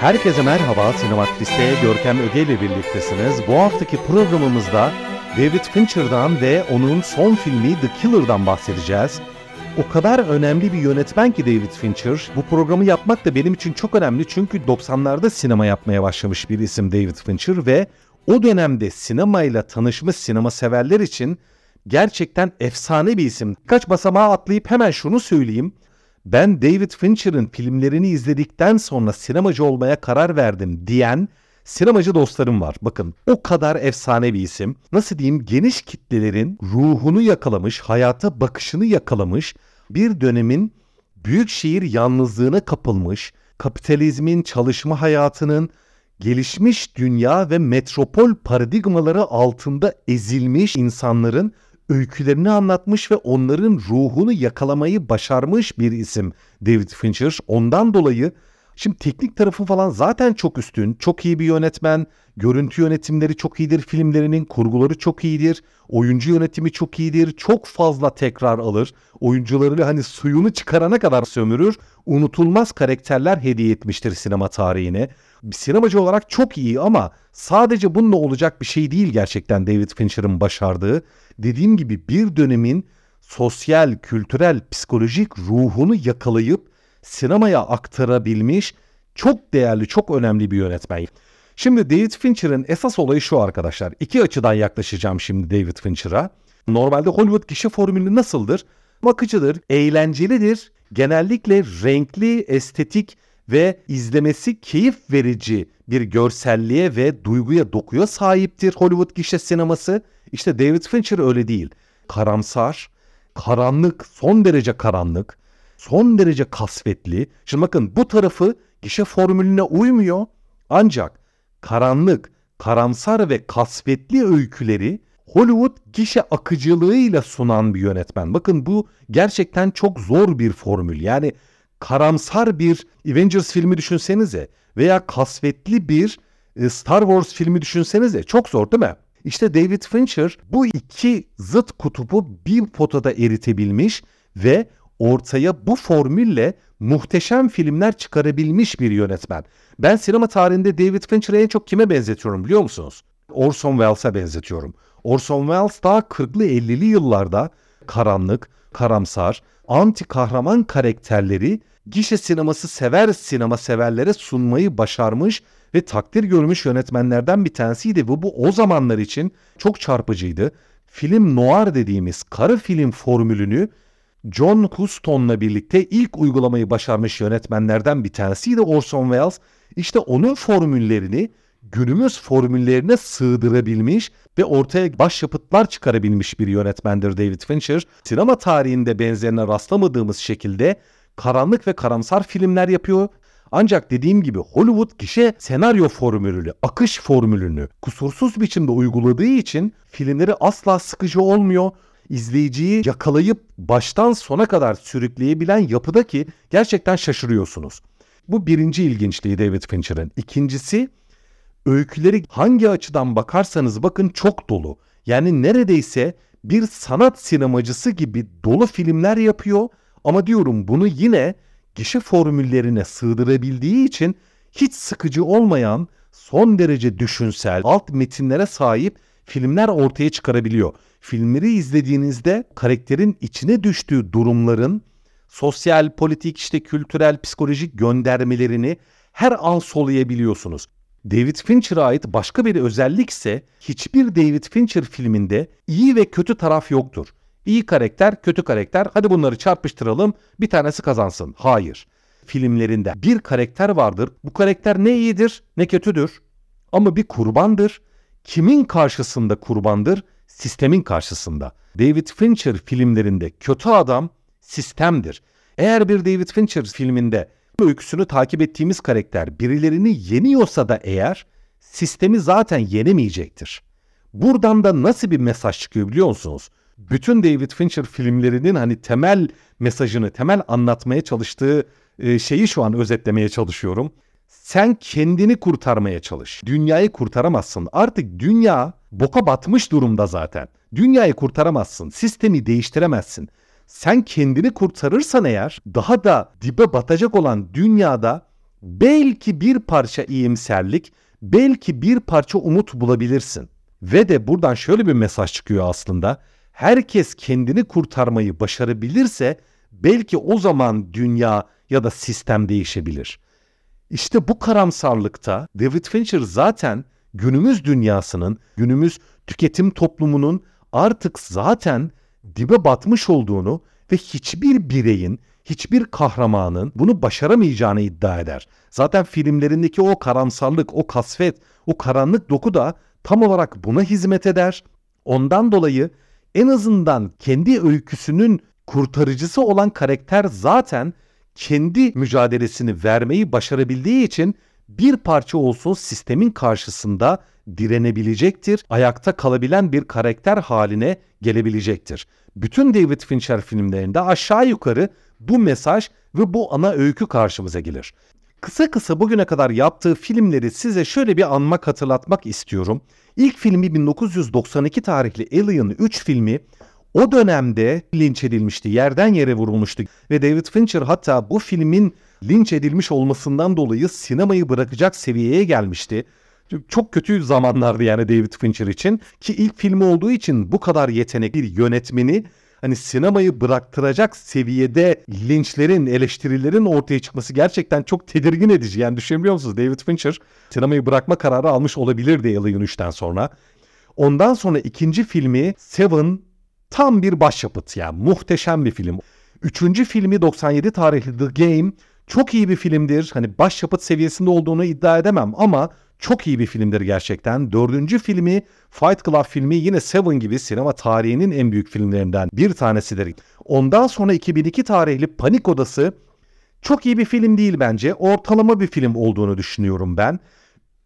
Herkese merhaba, Sinematris'te Görkem Öge ile birliktesiniz. Bu haftaki programımızda David Fincher'dan ve onun son filmi The Killer'dan bahsedeceğiz. O kadar önemli bir yönetmen ki David Fincher. Bu programı yapmak da benim için çok önemli çünkü 90'larda sinema yapmaya başlamış bir isim David Fincher ve o dönemde sinemayla tanışmış sinema severler için gerçekten efsane bir isim. Kaç basamağa atlayıp hemen şunu söyleyeyim. Ben David Fincher'ın filmlerini izledikten sonra sinemacı olmaya karar verdim diyen sinemacı dostlarım var. Bakın o kadar efsane bir isim. Nasıl diyeyim geniş kitlelerin ruhunu yakalamış, hayata bakışını yakalamış bir dönemin büyük şehir yalnızlığına kapılmış, kapitalizmin, çalışma hayatının, gelişmiş dünya ve metropol paradigmaları altında ezilmiş insanların öykülerini anlatmış ve onların ruhunu yakalamayı başarmış bir isim David Fincher. Ondan dolayı şimdi teknik tarafı falan zaten çok üstün, çok iyi bir yönetmen, görüntü yönetimleri çok iyidir, filmlerinin kurguları çok iyidir, oyuncu yönetimi çok iyidir, çok fazla tekrar alır, oyuncularıyla hani suyunu çıkarana kadar sömürür, unutulmaz karakterler hediye etmiştir sinema tarihine. Sinemacı olarak çok iyi ama sadece bununla olacak bir şey değil gerçekten David Fincher'ın başardığı dediğim gibi bir dönemin sosyal, kültürel, psikolojik ruhunu yakalayıp sinemaya aktarabilmiş çok değerli, çok önemli bir yönetmen. Şimdi David Fincher'ın esas olayı şu arkadaşlar. İki açıdan yaklaşacağım şimdi David Fincher'a. Normalde Hollywood gişe formülü nasıldır? Akıcıdır, eğlencelidir, genellikle renkli, estetik ve izlemesi keyif verici bir görselliğe ve duyguya, dokuya sahiptir Hollywood gişe sineması. İşte David Fincher öyle değil. Karamsar, karanlık, son derece karanlık, son derece kasvetli. Şimdi bakın bu tarafı gişe formülüne uymuyor. Ancak karanlık, karamsar ve kasvetli öyküleri Hollywood gişe akıcılığıyla sunan bir yönetmen. Bakın bu gerçekten çok zor bir formül. Yani karamsar bir Avengers filmi düşünsenize veya kasvetli bir e, Star Wars filmi düşünsenize çok zor değil mi? İşte David Fincher bu iki zıt kutubu bir potada eritebilmiş ve ortaya bu formülle muhteşem filmler çıkarabilmiş bir yönetmen. Ben sinema tarihinde David Fincher'ı en çok kime benzetiyorum biliyor musunuz? Orson Welles'a benzetiyorum. Orson Welles daha 40'lı 50'li yıllarda karanlık, karamsar, anti kahraman karakterleri gişe sineması sever sinema severlere sunmayı başarmış ve takdir görmüş yönetmenlerden bir tanesiydi. Bu, bu o zamanlar için çok çarpıcıydı. Film noir dediğimiz karı film formülünü John Huston'la birlikte ilk uygulamayı başarmış yönetmenlerden bir tanesiydi Orson Welles. İşte onun formüllerini günümüz formüllerine sığdırabilmiş ve ortaya başyapıtlar çıkarabilmiş bir yönetmendir David Fincher. Sinema tarihinde benzerine rastlamadığımız şekilde karanlık ve karamsar filmler yapıyor. Ancak dediğim gibi Hollywood gişe senaryo formülünü, akış formülünü kusursuz biçimde uyguladığı için filmleri asla sıkıcı olmuyor. İzleyiciyi yakalayıp baştan sona kadar sürükleyebilen yapıda ki gerçekten şaşırıyorsunuz. Bu birinci ilginçliği David Fincher'ın. İkincisi öyküleri hangi açıdan bakarsanız bakın çok dolu. Yani neredeyse bir sanat sinemacısı gibi dolu filmler yapıyor ama diyorum bunu yine gişe formüllerine sığdırabildiği için hiç sıkıcı olmayan son derece düşünsel alt metinlere sahip filmler ortaya çıkarabiliyor. Filmleri izlediğinizde karakterin içine düştüğü durumların sosyal, politik, işte kültürel, psikolojik göndermelerini her an soluyabiliyorsunuz. David Fincher'a ait başka bir özellik ise hiçbir David Fincher filminde iyi ve kötü taraf yoktur. İyi karakter, kötü karakter. Hadi bunları çarpıştıralım. Bir tanesi kazansın. Hayır. Filmlerinde bir karakter vardır. Bu karakter ne iyidir ne kötüdür. Ama bir kurbandır. Kimin karşısında kurbandır? Sistemin karşısında. David Fincher filmlerinde kötü adam sistemdir. Eğer bir David Fincher filminde öyküsünü takip ettiğimiz karakter birilerini yeniyorsa da eğer sistemi zaten yenemeyecektir. Buradan da nasıl bir mesaj çıkıyor biliyor musunuz? Bütün David Fincher filmlerinin hani temel mesajını, temel anlatmaya çalıştığı şeyi şu an özetlemeye çalışıyorum. Sen kendini kurtarmaya çalış. Dünyayı kurtaramazsın. Artık dünya boka batmış durumda zaten. Dünyayı kurtaramazsın. Sistemi değiştiremezsin. Sen kendini kurtarırsan eğer daha da dibe batacak olan dünyada belki bir parça iyimserlik, belki bir parça umut bulabilirsin. Ve de buradan şöyle bir mesaj çıkıyor aslında. Herkes kendini kurtarmayı başarabilirse belki o zaman dünya ya da sistem değişebilir. İşte bu karamsarlıkta David Fincher zaten günümüz dünyasının, günümüz tüketim toplumunun artık zaten dibe batmış olduğunu ve hiçbir bireyin, hiçbir kahramanın bunu başaramayacağını iddia eder. Zaten filmlerindeki o karamsarlık, o kasvet, o karanlık doku da tam olarak buna hizmet eder. Ondan dolayı en azından kendi öyküsünün kurtarıcısı olan karakter zaten kendi mücadelesini vermeyi başarabildiği için bir parça olsun sistemin karşısında direnebilecektir, ayakta kalabilen bir karakter haline gelebilecektir. Bütün David Fincher filmlerinde aşağı yukarı bu mesaj ve bu ana öykü karşımıza gelir. Kısa kısa bugüne kadar yaptığı filmleri size şöyle bir anmak hatırlatmak istiyorum. İlk filmi 1992 tarihli Alien 3 filmi o dönemde linç edilmişti, yerden yere vurulmuştu ve David Fincher hatta bu filmin linç edilmiş olmasından dolayı sinemayı bırakacak seviyeye gelmişti. Çok kötü zamanlardı yani David Fincher için ki ilk filmi olduğu için bu kadar yetenekli bir yönetmeni hani sinemayı bıraktıracak seviyede linçlerin, eleştirilerin ortaya çıkması gerçekten çok tedirgin edici. Yani düşünebiliyor musunuz? David Fincher sinemayı bırakma kararı almış olabilirdi Alien 3'ten sonra. Ondan sonra ikinci filmi Seven tam bir başyapıt yani muhteşem bir film. Üçüncü filmi 97 tarihli The Game çok iyi bir filmdir. Hani başyapıt seviyesinde olduğunu iddia edemem ama çok iyi bir filmdir gerçekten. Dördüncü filmi Fight Club filmi yine Seven gibi sinema tarihinin en büyük filmlerinden bir tanesidir. Ondan sonra 2002 tarihli Panik Odası çok iyi bir film değil bence. Ortalama bir film olduğunu düşünüyorum ben.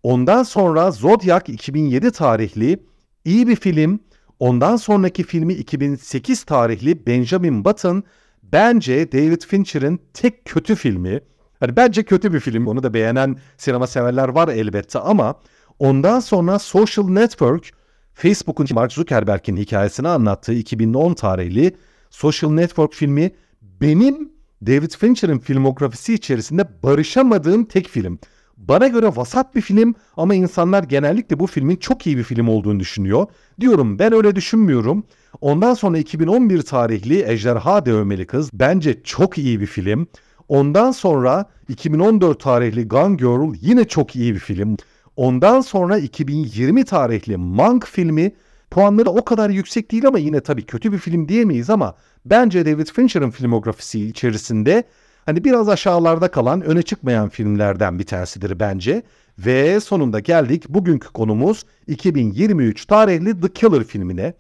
Ondan sonra Zodiac 2007 tarihli iyi bir film. Ondan sonraki filmi 2008 tarihli Benjamin Button bence David Fincher'ın tek kötü filmi. Hani bence kötü bir film. Onu da beğenen sinema severler var elbette ama ondan sonra Social Network Facebook'un Mark Zuckerberg'in hikayesini anlattığı 2010 tarihli Social Network filmi benim David Fincher'ın filmografisi içerisinde barışamadığım tek film. Bana göre vasat bir film ama insanlar genellikle bu filmin çok iyi bir film olduğunu düşünüyor. Diyorum ben öyle düşünmüyorum. Ondan sonra 2011 tarihli Ejderha Dövmeli Kız bence çok iyi bir film. Ondan sonra 2014 tarihli Gone Girl yine çok iyi bir film. Ondan sonra 2020 tarihli Monk filmi puanları o kadar yüksek değil ama yine tabii kötü bir film diyemeyiz ama bence David Fincher'ın filmografisi içerisinde hani biraz aşağılarda kalan öne çıkmayan filmlerden bir tanesidir bence. Ve sonunda geldik bugünkü konumuz 2023 tarihli The Killer filmine.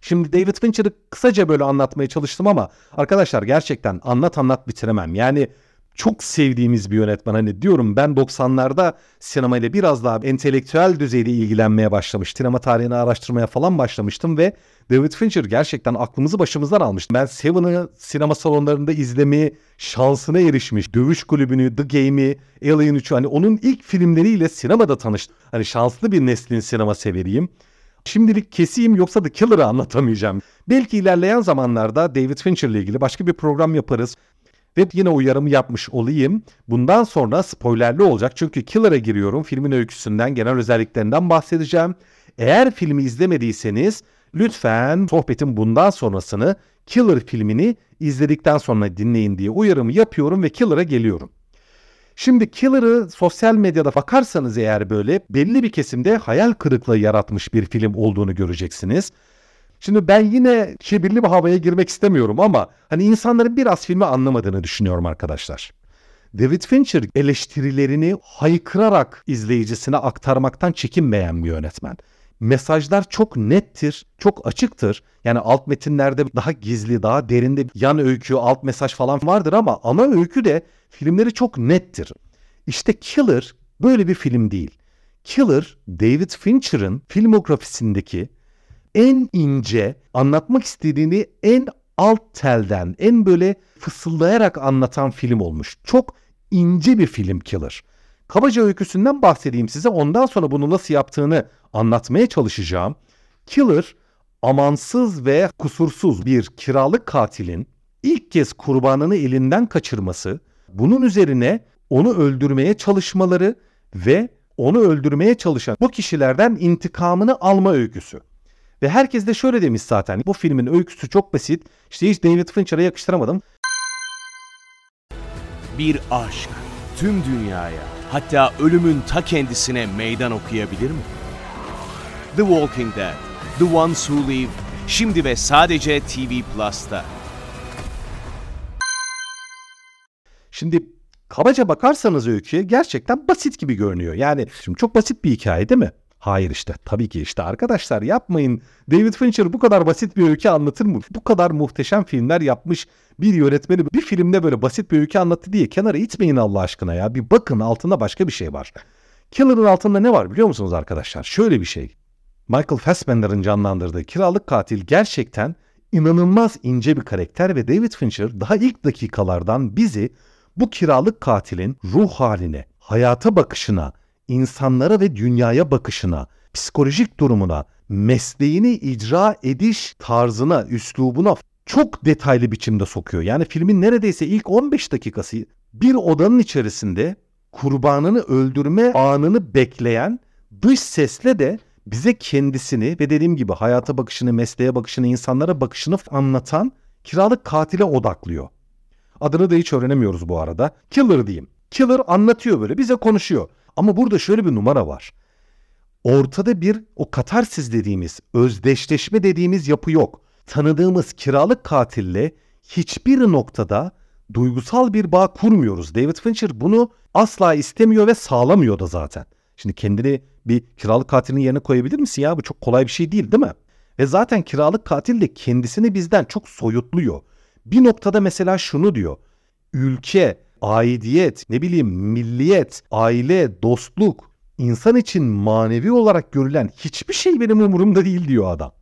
Şimdi David Fincher'ı kısaca böyle anlatmaya çalıştım ama arkadaşlar gerçekten anlat anlat bitiremem. Yani çok sevdiğimiz bir yönetmen. Hani diyorum ben 90'larda sinemayla biraz daha entelektüel düzeyde ilgilenmeye başlamış. Sinema tarihini araştırmaya falan başlamıştım ve David Fincher gerçekten aklımızı başımızdan almıştı. Ben Seven'ı sinema salonlarında izleme şansına erişmiş. Dövüş Kulübü'nü, The Game'i, Alien 3'ü hani onun ilk filmleriyle sinemada tanıştım. Hani şanslı bir neslin sinema severiyim. Şimdilik keseyim yoksa The Killer'ı anlatamayacağım. Belki ilerleyen zamanlarda David Fincher ile ilgili başka bir program yaparız. Ve yine uyarımı yapmış olayım. Bundan sonra spoilerli olacak çünkü Killer'a giriyorum. Filmin öyküsünden, genel özelliklerinden bahsedeceğim. Eğer filmi izlemediyseniz lütfen sohbetin bundan sonrasını Killer filmini izledikten sonra dinleyin diye uyarımı yapıyorum ve Killer'a geliyorum. Şimdi Killer'ı sosyal medyada bakarsanız eğer böyle belli bir kesimde hayal kırıklığı yaratmış bir film olduğunu göreceksiniz. Şimdi ben yine kibirli bir havaya girmek istemiyorum ama hani insanların biraz filmi anlamadığını düşünüyorum arkadaşlar. David Fincher eleştirilerini haykırarak izleyicisine aktarmaktan çekinmeyen bir yönetmen. Mesajlar çok nettir, çok açıktır. Yani alt metinlerde daha gizli, daha derinde yan öykü, alt mesaj falan vardır ama ana öykü de filmleri çok nettir. İşte Killer böyle bir film değil. Killer, David Fincher'ın filmografisindeki en ince, anlatmak istediğini en alt telden, en böyle fısıldayarak anlatan film olmuş. Çok ince bir film Killer. Kabaca öyküsünden bahsedeyim size. Ondan sonra bunu nasıl yaptığını anlatmaya çalışacağım. Killer, amansız ve kusursuz bir kiralık katilin ilk kez kurbanını elinden kaçırması, bunun üzerine onu öldürmeye çalışmaları ve onu öldürmeye çalışan bu kişilerden intikamını alma öyküsü. Ve herkes de şöyle demiş zaten. Bu filmin öyküsü çok basit. İşte hiç David Fincher'a yakıştıramadım. Bir aşk tüm dünyaya hatta ölümün ta kendisine meydan okuyabilir mi? The Walking Dead, The Ones Who Live, şimdi ve sadece TV Plus'ta. Şimdi kabaca bakarsanız öyküye gerçekten basit gibi görünüyor. Yani şimdi çok basit bir hikaye değil mi? Hayır işte tabii ki işte arkadaşlar yapmayın. David Fincher bu kadar basit bir öykü anlatır mı? Bu kadar muhteşem filmler yapmış bir yönetmeni bir filmde böyle basit bir öykü anlattı diye kenara itmeyin Allah aşkına ya. Bir bakın altında başka bir şey var. Killer'ın altında ne var biliyor musunuz arkadaşlar? Şöyle bir şey. Michael Fassbender'ın canlandırdığı kiralık katil gerçekten inanılmaz ince bir karakter ve David Fincher daha ilk dakikalardan bizi bu kiralık katilin ruh haline, hayata bakışına, insanlara ve dünyaya bakışına, psikolojik durumuna, mesleğini icra ediş tarzına, üslubuna çok detaylı biçimde sokuyor. Yani filmin neredeyse ilk 15 dakikası bir odanın içerisinde kurbanını öldürme anını bekleyen dış sesle de bize kendisini ve dediğim gibi hayata bakışını, mesleğe bakışını, insanlara bakışını anlatan kiralık katile odaklıyor. Adını da hiç öğrenemiyoruz bu arada. Killer diyeyim. Killer anlatıyor böyle bize konuşuyor. Ama burada şöyle bir numara var. Ortada bir o katarsiz dediğimiz, özdeşleşme dediğimiz yapı yok. Tanıdığımız kiralık katille hiçbir noktada duygusal bir bağ kurmuyoruz. David Fincher bunu asla istemiyor ve sağlamıyor da zaten. Şimdi kendini bir kiralık katilin yerine koyabilir misin ya? Bu çok kolay bir şey değil değil mi? Ve zaten kiralık katil de kendisini bizden çok soyutluyor. Bir noktada mesela şunu diyor. Ülke, aidiyet, ne bileyim milliyet, aile, dostluk, insan için manevi olarak görülen hiçbir şey benim umurumda değil diyor adam.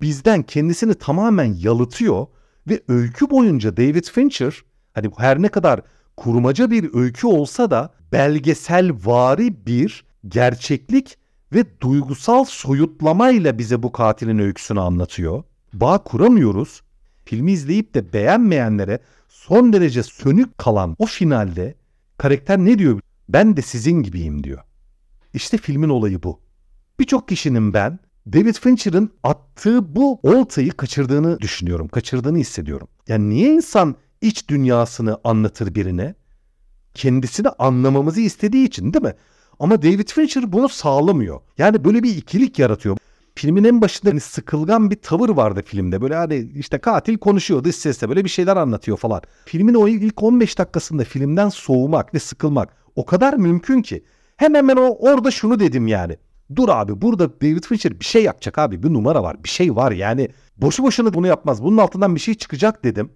Bizden kendisini tamamen yalıtıyor ve öykü boyunca David Fincher hani her ne kadar kurmaca bir öykü olsa da belgesel vari bir gerçeklik ve duygusal soyutlamayla bize bu katilin öyküsünü anlatıyor. Bağ kuramıyoruz. Filmi izleyip de beğenmeyenlere son derece sönük kalan o finalde karakter ne diyor? Ben de sizin gibiyim diyor. İşte filmin olayı bu. Birçok kişinin ben David Fincher'ın attığı bu oltayı kaçırdığını düşünüyorum. Kaçırdığını hissediyorum. Yani niye insan iç dünyasını anlatır birine? Kendisini anlamamızı istediği için değil mi? Ama David Fincher bunu sağlamıyor. Yani böyle bir ikilik yaratıyor. Filmin en başında hani sıkılgan bir tavır vardı filmde. Böyle hani işte katil konuşuyor dış sesle böyle bir şeyler anlatıyor falan. Filmin o ilk 15 dakikasında filmden soğumak ve sıkılmak o kadar mümkün ki. Hemen ben o, orada şunu dedim yani. Dur abi burada David Fincher bir şey yapacak abi bir numara var bir şey var yani boşu boşuna bunu yapmaz bunun altından bir şey çıkacak dedim.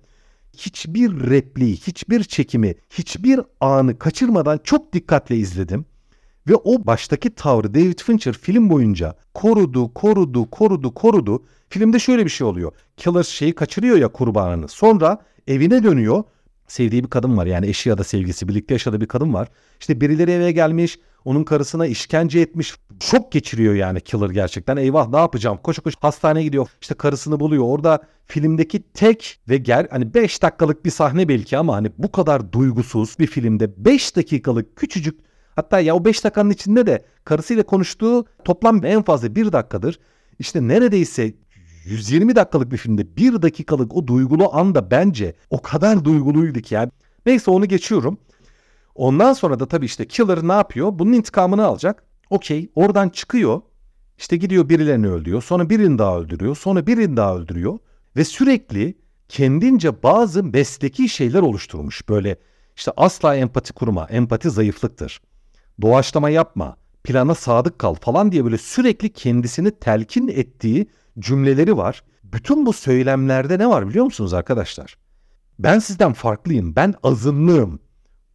Hiçbir repliği, hiçbir çekimi, hiçbir anı kaçırmadan çok dikkatle izledim. Ve o baştaki tavrı David Fincher film boyunca korudu, korudu, korudu, korudu. Filmde şöyle bir şey oluyor. Killer şeyi kaçırıyor ya kurbanını. Sonra evine dönüyor. Sevdiği bir kadın var yani eşi ya da sevgisi birlikte yaşadığı bir kadın var. İşte birileri eve gelmiş onun karısına işkence etmiş. Şok geçiriyor yani Killer gerçekten. Eyvah ne yapacağım? Koşu koşu hastaneye gidiyor. İşte karısını buluyor. Orada filmdeki tek ve ger hani 5 dakikalık bir sahne belki ama hani bu kadar duygusuz bir filmde 5 dakikalık küçücük Hatta ya o 5 dakikanın içinde de karısıyla konuştuğu toplam en fazla 1 dakikadır. İşte neredeyse 120 dakikalık bir filmde 1 dakikalık o duygulu anda bence o kadar duyguluydu ki yani. Neyse onu geçiyorum. Ondan sonra da tabii işte Killer ne yapıyor? Bunun intikamını alacak. Okey oradan çıkıyor. İşte gidiyor birilerini öldürüyor. Sonra birini daha öldürüyor. Sonra birini daha öldürüyor. Ve sürekli kendince bazı mesleki şeyler oluşturmuş. Böyle işte asla empati kurma. Empati zayıflıktır doğaçlama yapma, plana sadık kal falan diye böyle sürekli kendisini telkin ettiği cümleleri var. Bütün bu söylemlerde ne var biliyor musunuz arkadaşlar? Ben sizden farklıyım, ben azınlığım.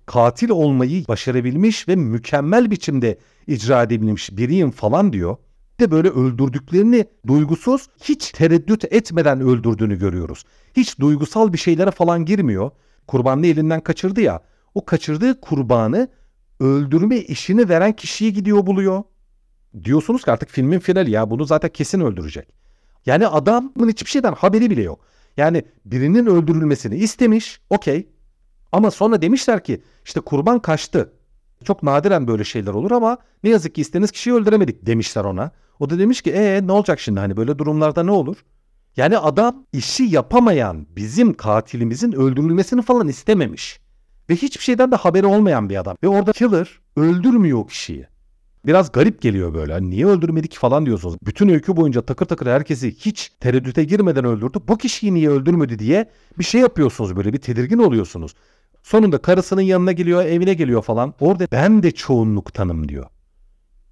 katil olmayı başarabilmiş ve mükemmel biçimde icra edebilmiş biriyim falan diyor. De böyle öldürdüklerini duygusuz, hiç tereddüt etmeden öldürdüğünü görüyoruz. Hiç duygusal bir şeylere falan girmiyor. Kurbanını elinden kaçırdı ya. O kaçırdığı kurbanı öldürme işini veren kişiyi gidiyor buluyor. Diyorsunuz ki artık filmin finali ya bunu zaten kesin öldürecek. Yani adamın hiçbir şeyden haberi bile yok. Yani birinin öldürülmesini istemiş, okey. Ama sonra demişler ki işte kurban kaçtı. Çok nadiren böyle şeyler olur ama ne yazık ki istediğiniz kişiyi öldüremedik demişler ona. O da demiş ki ee ne olacak şimdi hani böyle durumlarda ne olur? Yani adam işi yapamayan bizim katilimizin öldürülmesini falan istememiş. Ve hiçbir şeyden de haberi olmayan bir adam. Ve orada killer öldürmüyor o kişiyi. Biraz garip geliyor böyle. Hani niye öldürmedik falan diyorsunuz. Bütün öykü boyunca takır takır herkesi hiç tereddüte girmeden öldürdü. Bu kişiyi niye öldürmedi diye bir şey yapıyorsunuz böyle bir tedirgin oluyorsunuz. Sonunda karısının yanına geliyor, evine geliyor falan. Orada ben de çoğunluktanım diyor.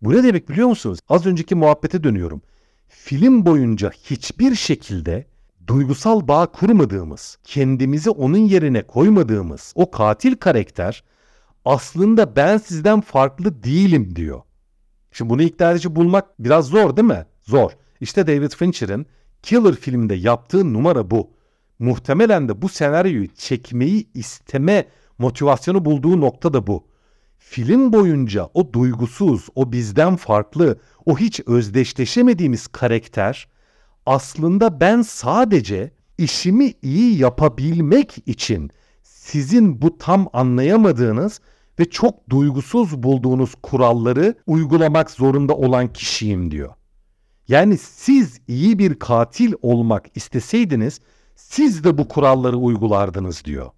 Bu ne demek biliyor musunuz? Az önceki muhabbete dönüyorum. Film boyunca hiçbir şekilde duygusal bağ kurmadığımız, kendimizi onun yerine koymadığımız o katil karakter aslında ben sizden farklı değilim diyor. Şimdi bunu ikna edici bulmak biraz zor değil mi? Zor. İşte David Fincher'ın Killer filminde yaptığı numara bu. Muhtemelen de bu senaryoyu çekmeyi isteme motivasyonu bulduğu nokta da bu. Film boyunca o duygusuz, o bizden farklı, o hiç özdeşleşemediğimiz karakter aslında ben sadece işimi iyi yapabilmek için sizin bu tam anlayamadığınız ve çok duygusuz bulduğunuz kuralları uygulamak zorunda olan kişiyim diyor. Yani siz iyi bir katil olmak isteseydiniz siz de bu kuralları uygulardınız diyor.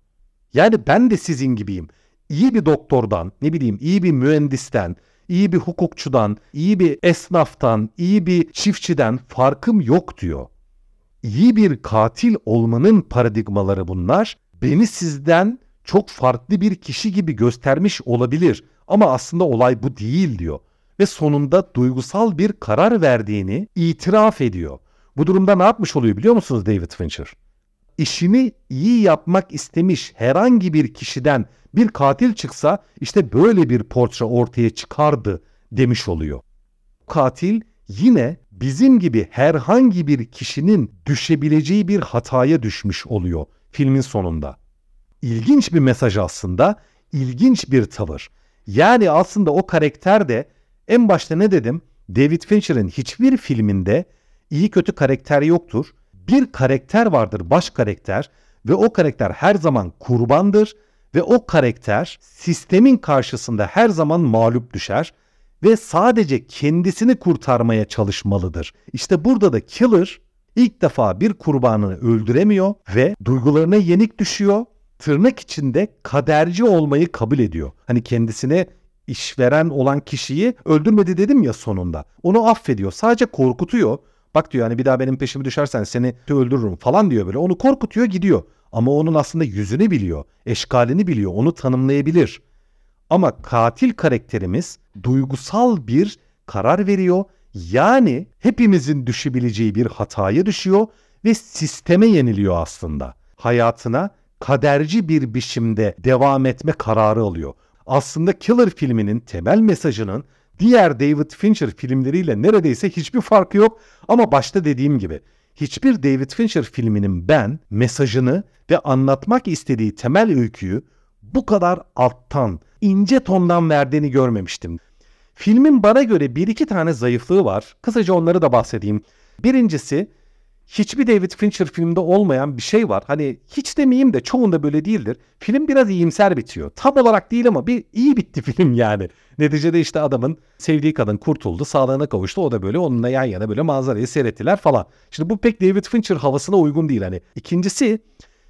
Yani ben de sizin gibiyim. İyi bir doktordan, ne bileyim iyi bir mühendisten, iyi bir hukukçudan, iyi bir esnaftan, iyi bir çiftçiden farkım yok diyor. İyi bir katil olmanın paradigmaları bunlar. Beni sizden çok farklı bir kişi gibi göstermiş olabilir ama aslında olay bu değil diyor. Ve sonunda duygusal bir karar verdiğini itiraf ediyor. Bu durumda ne yapmış oluyor biliyor musunuz David Fincher? İşini iyi yapmak istemiş herhangi bir kişiden bir katil çıksa işte böyle bir portre ortaya çıkardı demiş oluyor. Katil yine bizim gibi herhangi bir kişinin düşebileceği bir hataya düşmüş oluyor filmin sonunda ilginç bir mesaj aslında, ilginç bir tavır. Yani aslında o karakter de en başta ne dedim? David Fincher'ın hiçbir filminde iyi kötü karakter yoktur. Bir karakter vardır, baş karakter ve o karakter her zaman kurbandır ve o karakter sistemin karşısında her zaman mağlup düşer ve sadece kendisini kurtarmaya çalışmalıdır. İşte burada da killer ilk defa bir kurbanını öldüremiyor ve duygularına yenik düşüyor tırnak içinde kaderci olmayı kabul ediyor. Hani kendisine işveren olan kişiyi öldürmedi dedim ya sonunda. Onu affediyor. Sadece korkutuyor. Bak diyor hani bir daha benim peşime düşersen seni öldürürüm falan diyor böyle. Onu korkutuyor gidiyor. Ama onun aslında yüzünü biliyor. Eşkalini biliyor. Onu tanımlayabilir. Ama katil karakterimiz duygusal bir karar veriyor. Yani hepimizin düşebileceği bir hataya düşüyor ve sisteme yeniliyor aslında. Hayatına kaderci bir biçimde devam etme kararı alıyor. Aslında Killer filminin temel mesajının diğer David Fincher filmleriyle neredeyse hiçbir farkı yok ama başta dediğim gibi hiçbir David Fincher filminin ben mesajını ve anlatmak istediği temel öyküyü bu kadar alttan, ince tondan verdiğini görmemiştim. Filmin bana göre bir iki tane zayıflığı var. Kısaca onları da bahsedeyim. Birincisi hiçbir David Fincher filmde olmayan bir şey var. Hani hiç demeyeyim de çoğunda böyle değildir. Film biraz iyimser bitiyor. Tam olarak değil ama bir iyi bitti film yani. Neticede işte adamın sevdiği kadın kurtuldu, sağlığına kavuştu. O da böyle onunla yan yana böyle manzarayı seyrettiler falan. Şimdi bu pek David Fincher havasına uygun değil hani. İkincisi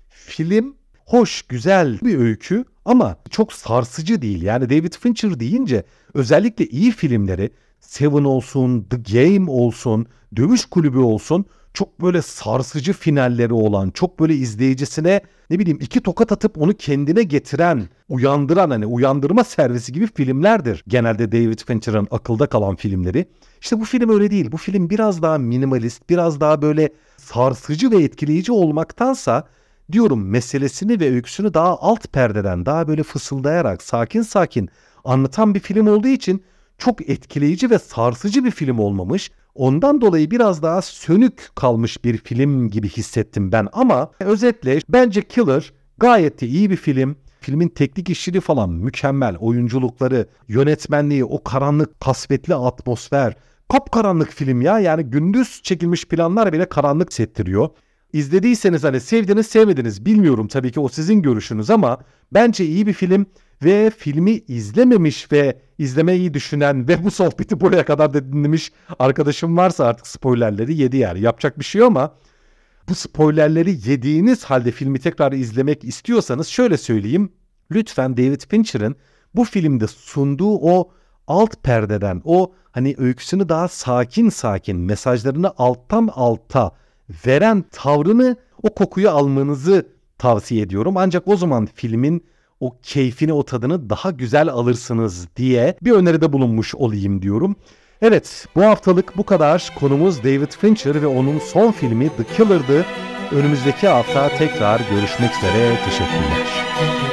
film hoş, güzel bir öykü ama çok sarsıcı değil. Yani David Fincher deyince özellikle iyi filmleri Seven olsun, The Game olsun, Dövüş Kulübü olsun çok böyle sarsıcı finalleri olan, çok böyle izleyicisine ne bileyim iki tokat atıp onu kendine getiren, uyandıran hani uyandırma servisi gibi filmlerdir. Genelde David Fincher'ın akılda kalan filmleri. İşte bu film öyle değil. Bu film biraz daha minimalist, biraz daha böyle sarsıcı ve etkileyici olmaktansa diyorum meselesini ve öyküsünü daha alt perdeden daha böyle fısıldayarak sakin sakin anlatan bir film olduğu için çok etkileyici ve sarsıcı bir film olmamış. Ondan dolayı biraz daha sönük kalmış bir film gibi hissettim ben ama özetle bence Killer gayet de iyi bir film. Filmin teknik işçiliği falan mükemmel. Oyunculukları, yönetmenliği, o karanlık, kasvetli atmosfer. Kapkaranlık film ya. Yani gündüz çekilmiş planlar bile karanlık hissettiriyor. İzlediyseniz hani sevdiniz sevmediniz bilmiyorum tabii ki o sizin görüşünüz ama bence iyi bir film ve filmi izlememiş ve izlemeyi düşünen ve bu sohbeti buraya kadar da dinlemiş arkadaşım varsa artık spoilerleri yedi yani yapacak bir şey ama bu spoilerleri yediğiniz halde filmi tekrar izlemek istiyorsanız şöyle söyleyeyim. Lütfen David Fincher'ın bu filmde sunduğu o alt perdeden o hani öyküsünü daha sakin sakin mesajlarını alttan alta veren tavrını o kokuyu almanızı tavsiye ediyorum. Ancak o zaman filmin o keyfini o tadını daha güzel alırsınız diye bir öneride bulunmuş olayım diyorum. Evet bu haftalık bu kadar. Konumuz David Fincher ve onun son filmi The Killer'dı. Önümüzdeki hafta tekrar görüşmek üzere. Teşekkürler.